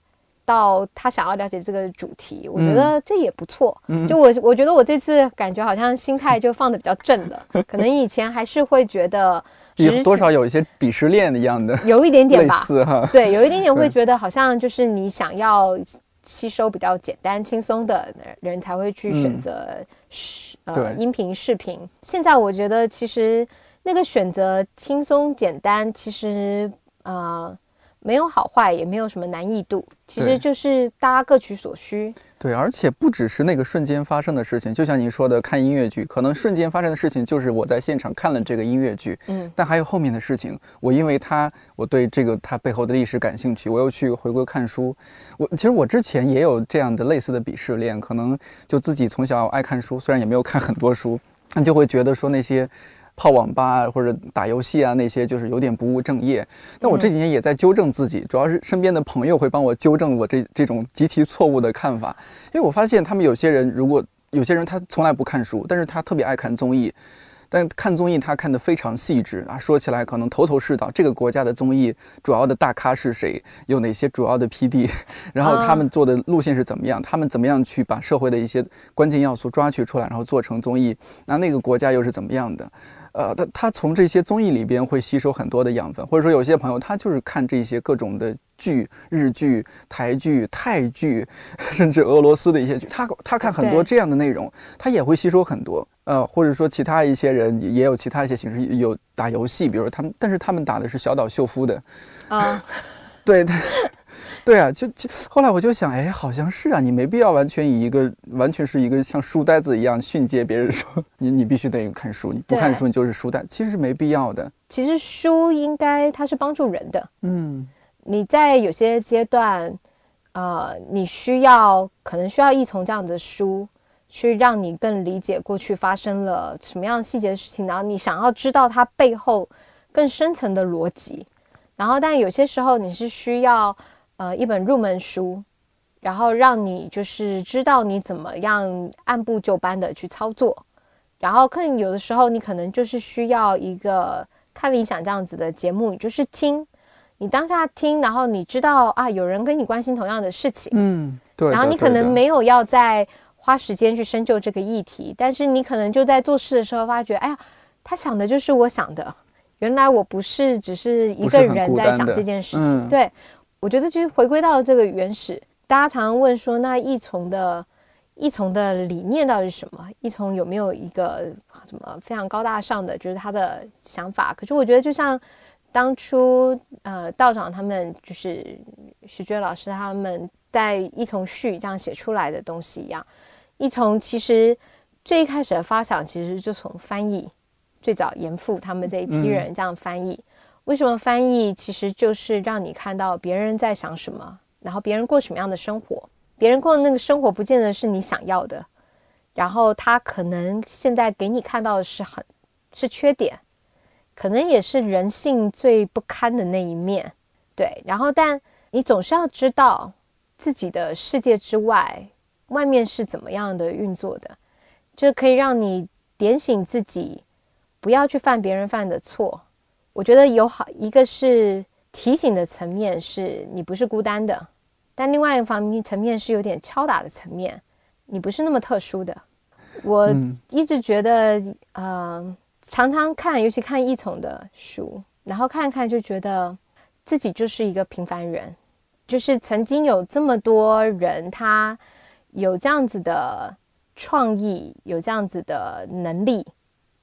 到他想要了解这个主题。我觉得这也不错。就我我觉得我这次感觉好像心态就放的比较正了，可能以前还是会觉得有多少有一些鄙视链一样的，有一点点类吧，对，有一点点会觉得好像就是你想要吸收比较简单轻松的人才会去选嗯择视、对呃音频视频。现在我觉得其实那个选择轻松简单，其实呃没有好坏，也没有什么难易度，其实就是大家各取所需。对，而且不只是那个瞬间发生的事情，就像您说的，看音乐剧，可能瞬间发生的事情就是我在现场看了这个音乐剧，嗯，但还有后面的事情，我因为它，我对这个它背后的历史感兴趣，我又去回归看书。我其实我之前也有这样的类似的鄙视链，可能就自己从小爱看书，虽然也没有看很多书，但就会觉得说那些。泡网吧啊，或者打游戏啊，那些就是有点不务正业。但我这几年也在纠正自己，主要是身边的朋友会帮我纠正我这这种极其错误的看法。因为我发现他们有些人，如果有些人他从来不看书，但是他特别爱看综艺，但看综艺他看得非常细致啊，说起来可能头头是道。这个国家的综艺主要的大咖是谁？有哪些主要的 PD？然后他们做的路线是怎么样？他们怎么样去把社会的一些关键要素抓取出来，然后做成综艺？那那个国家又是怎么样的？呃，他他从这些综艺里边会吸收很多的养分，或者说有些朋友他就是看这些各种的剧，日剧、台剧、泰剧，甚至俄罗斯的一些剧，他他看很多这样的内容，他也会吸收很多。呃，或者说其他一些人也有其他一些形式，有打游戏，比如他们，但是他们打的是小岛秀夫的，啊、对对。对啊，就就后来我就想，哎，好像是啊，你没必要完全以一个完全是一个像书呆子一样训诫别人说你你必须得看书，你不看书你就是书呆，其实是没必要的。其实书应该它是帮助人的，嗯你在有些阶段，呃，你需要可能需要一从这样的书，去让你更理解过去发生了什么样细节的事情，然后你想要知道它背后更深层的逻辑。然后，但有些时候你是需要呃一本入门书，然后让你就是知道你怎么样按部就班的去操作。然后，可能有的时候你可能就是需要一个看理想这样子的节目，你就是听。你当下听，然后你知道啊，有人跟你关心同样的事情，嗯，对。然后你可能没有要再花时间去深究这个议题，但是你可能就在做事的时候发觉，哎呀，他想的就是我想的，原来我不是只是一个人在想这件事情。嗯对，我觉得就是回归到这个原始，大家常常问说，那异从的异从的理念到底是什么？异从有没有一个什么非常高大上的，就是他的想法？可是我觉得就像。当初呃道长他们就是徐觉老师他们在异从序这样写出来的东西一样，异从其实最一开始的发想其实就从翻译，最早严复他们这一批人这样翻译。为什么翻译？其实就是让你看到别人在想什么，然后别人过什么样的生活。别人过的那个生活不见得是你想要的，然后他可能现在给你看到的是很是缺点，可能也是人性最不堪的那一面，对。然后，但你总是要知道自己的世界之外，外面是怎么样的运作的，这可以让你点醒自己，不要去犯别人犯的错。我觉得有好一个是提醒的层面，是你不是孤单的。但另外一个方面层面是有点敲打的层面，你不是那么特殊的。我一直觉得，呃，常常看，尤其看异宠的书，然后看看就觉得自己就是一个平凡人，就是曾经有这么多人，他有这样子的创意，有这样子的能力，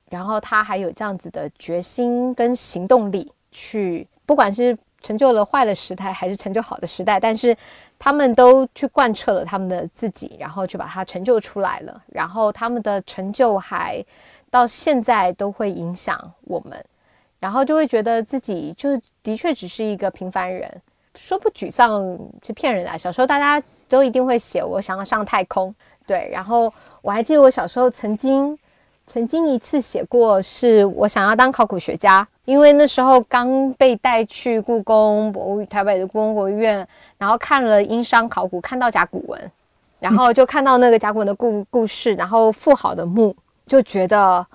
然后他还有这样子的决心跟行动力，去不管是。成就了坏的时代，还是成就好的时代？但是他们都去贯彻了他们的自己，然后去把它成就出来了。然后他们的成就还到现在都会影响我们，然后就会觉得自己就的确只是一个平凡人。说不沮丧是骗人的。小时候大家都一定会写我想要上太空，对。然后我还记得我小时候曾经曾经一次写过，是我想要当考古学家。因为那时候刚被带去故宫博物台北的故宫博物院，然后看了殷商考古，看到甲骨文，然后就看到那个甲骨文的故故事，然后富好的墓，就觉得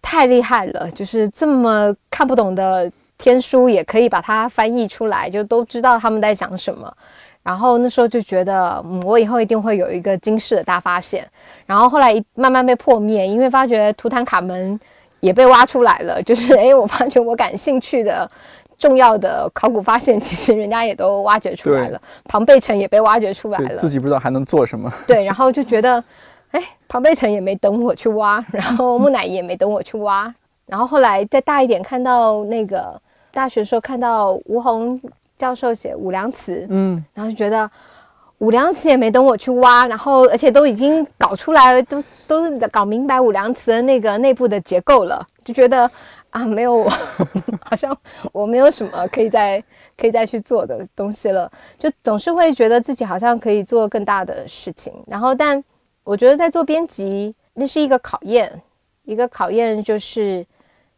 太厉害了，就是这么看不懂的天书也可以把它翻译出来，就都知道他们在讲什么。然后那时候就觉得，嗯，我以后一定会有一个惊世的大发现。然后后来慢慢被破灭，因为发觉图坦卡门。也被挖出来了，就是 哎，我发觉我感兴趣的重要的考古发现，其实人家也都挖掘出来了。庞贝城也被挖掘出来了，自己不知道还能做什么。对，然后就觉得，哎，庞贝城也没等我去挖，然后木乃伊也没等我去挖，然后后来再大一点，看到那个大学的时候看到吴宏教授写五梁词，嗯，然后就觉得。五梁词也没等我去挖，然后而且都已经搞出来了，都都搞明白五梁词的那个内部的结构了，就觉得啊，没有我，好像我没有什么可以再可以再去做的东西了，就总是会觉得自己好像可以做更大的事情。然后，但我觉得在做编辑，那是一个考验，一个考验就是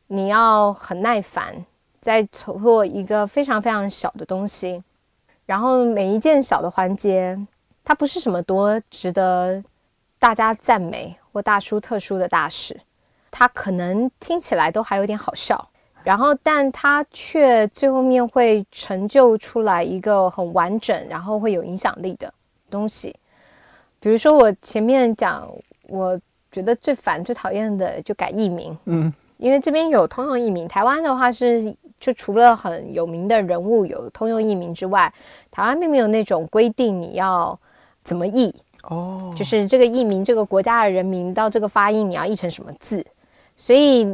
你要很耐烦，在做一个非常非常小的东西。然后每一件小的环节，它不是什么多值得大家赞美或大书特书的大事，它可能听起来都还有点好笑，然后但它却最后面会成就出来一个很完整，然后会有影响力的东西。比如说我前面讲，我觉得最烦、最讨厌的就改艺名，嗯，因为这边有通用艺名，台湾的话是。就除了很有名的人物有通用译名之外，台湾并没有那种规定你要怎么译哦，就是这个译名这个国家的人民到这个发音你要译成什么字，所以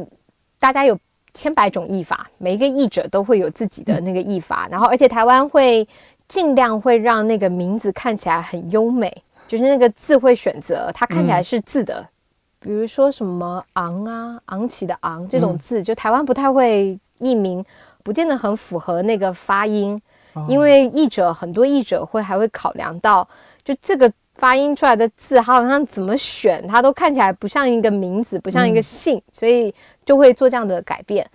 大家有千百种译法，每一个译者都会有自己的那个译法，然后而且台湾会尽量会让那个名字看起来很优美，就是那个字会选择它看起来是字的，比如说什么昂啊昂起的昂这种字，就台湾不太会。译名不见得很符合那个发音，因为译者很多译者会还会考量到，就这个发音出来的字，它好像怎么选，它都看起来不像一个名字，不像一个姓，所以就会做这样的改变。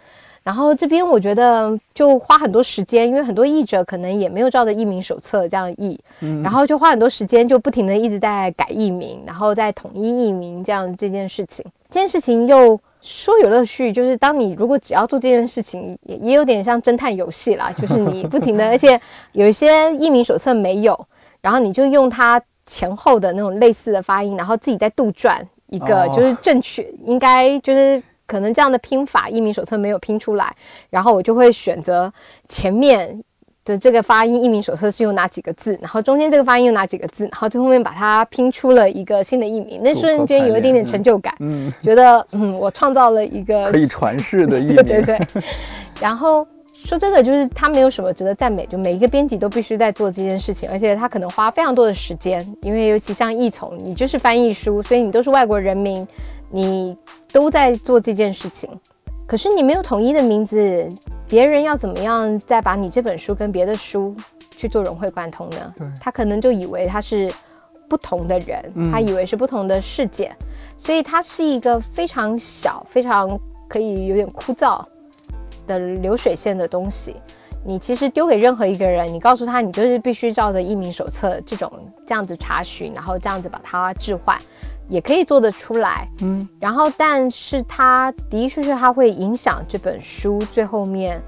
然后这边我觉得就花很多时间，因为很多译者可能也没有照着译名手册这样译，然后就花很多时间，就不停的一直在改译名，然后再统一译名这样这件事情，这件事情又。说有乐趣，就是当你如果只要做这件事情，也也有点像侦探游戏啦，就是你不停的，而且有一些译名手册没有，然后你就用它前后的那种类似的发音，然后自己再杜撰一个，就是正确应该就是可能这样的拼法，译名手册没有拼出来，然后我就会选择前面。的这个发音译名手册是用哪几个字？然后中间这个发音用哪几个字？然后最后面把它拼出了一个新的译名，那瞬间有一点点成就感，嗯，觉得嗯，我创造了一个可以传世的译名，对对。然后说真的，就是他没有什么值得赞美，就每一个编辑都必须在做这件事情，而且他可能花非常多的时间，因为尤其像译从，你就是翻译书，所以你都是外国人民，你都在做这件事情。可是你没有统一的名字，别人要怎么样再把你这本书跟别的书去做融会贯通呢？他可能就以为他是不同的人，嗯他以为是不同的世界，所以它是一个非常小、非常可以有点枯燥的流水线的东西。你其实丢给任何一个人，你告诉他，你就是必须照着一名手册这种这样子查询，然后这样子把它置换，也可以做得出来。嗯，然后，但是它的的确确它会影响这本书最后面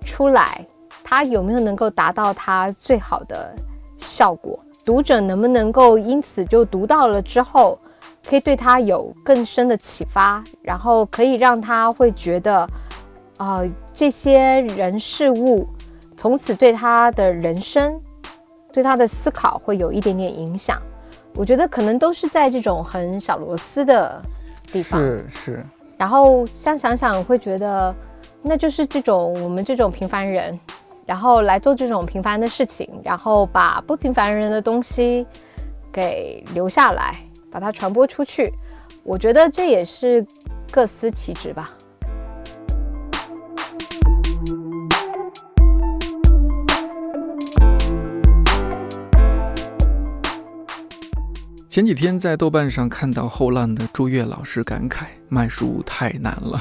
出来，它有没有能够达到它最好的效果？读者能不能够因此就读到了之后，可以对他有更深的启发，然后可以让他会觉得，啊、这些人事物从此对他的人生、对他的思考会有一点点影响。我觉得可能都是在这种很小螺丝的地方。是是，然后像想想，会觉得那就是这种我们这种平凡人，然后来做这种平凡的事情，然后把不平凡人的东西给留下来，把它传播出去。我觉得这也是各司其职吧。前几天在豆瓣上看到后浪的朱越老师感慨：卖书太难了。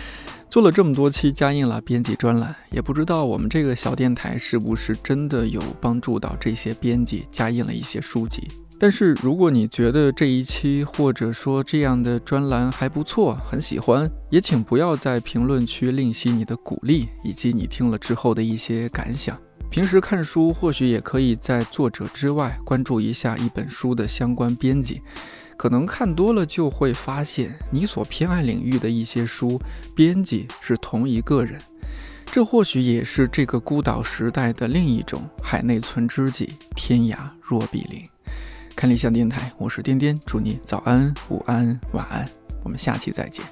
做了这么多期加印了编辑专栏，也不知道我们这个小电台是不是真的有帮助到这些编辑加印了一些书籍。但是如果你觉得这一期或者说这样的专栏还不错，很喜欢，也请不要在评论区吝惜你的鼓励以及你听了之后的一些感想。平时看书，或许也可以在作者之外关注一下一本书的相关编辑，可能看多了就会发现，你所偏爱领域的一些书，编辑是同一个人。这或许也是这个孤岛时代的另一种海内存知己，天涯若比邻。看理想电台，我是颠颠，祝你早安、午安、晚安，我们下期再见。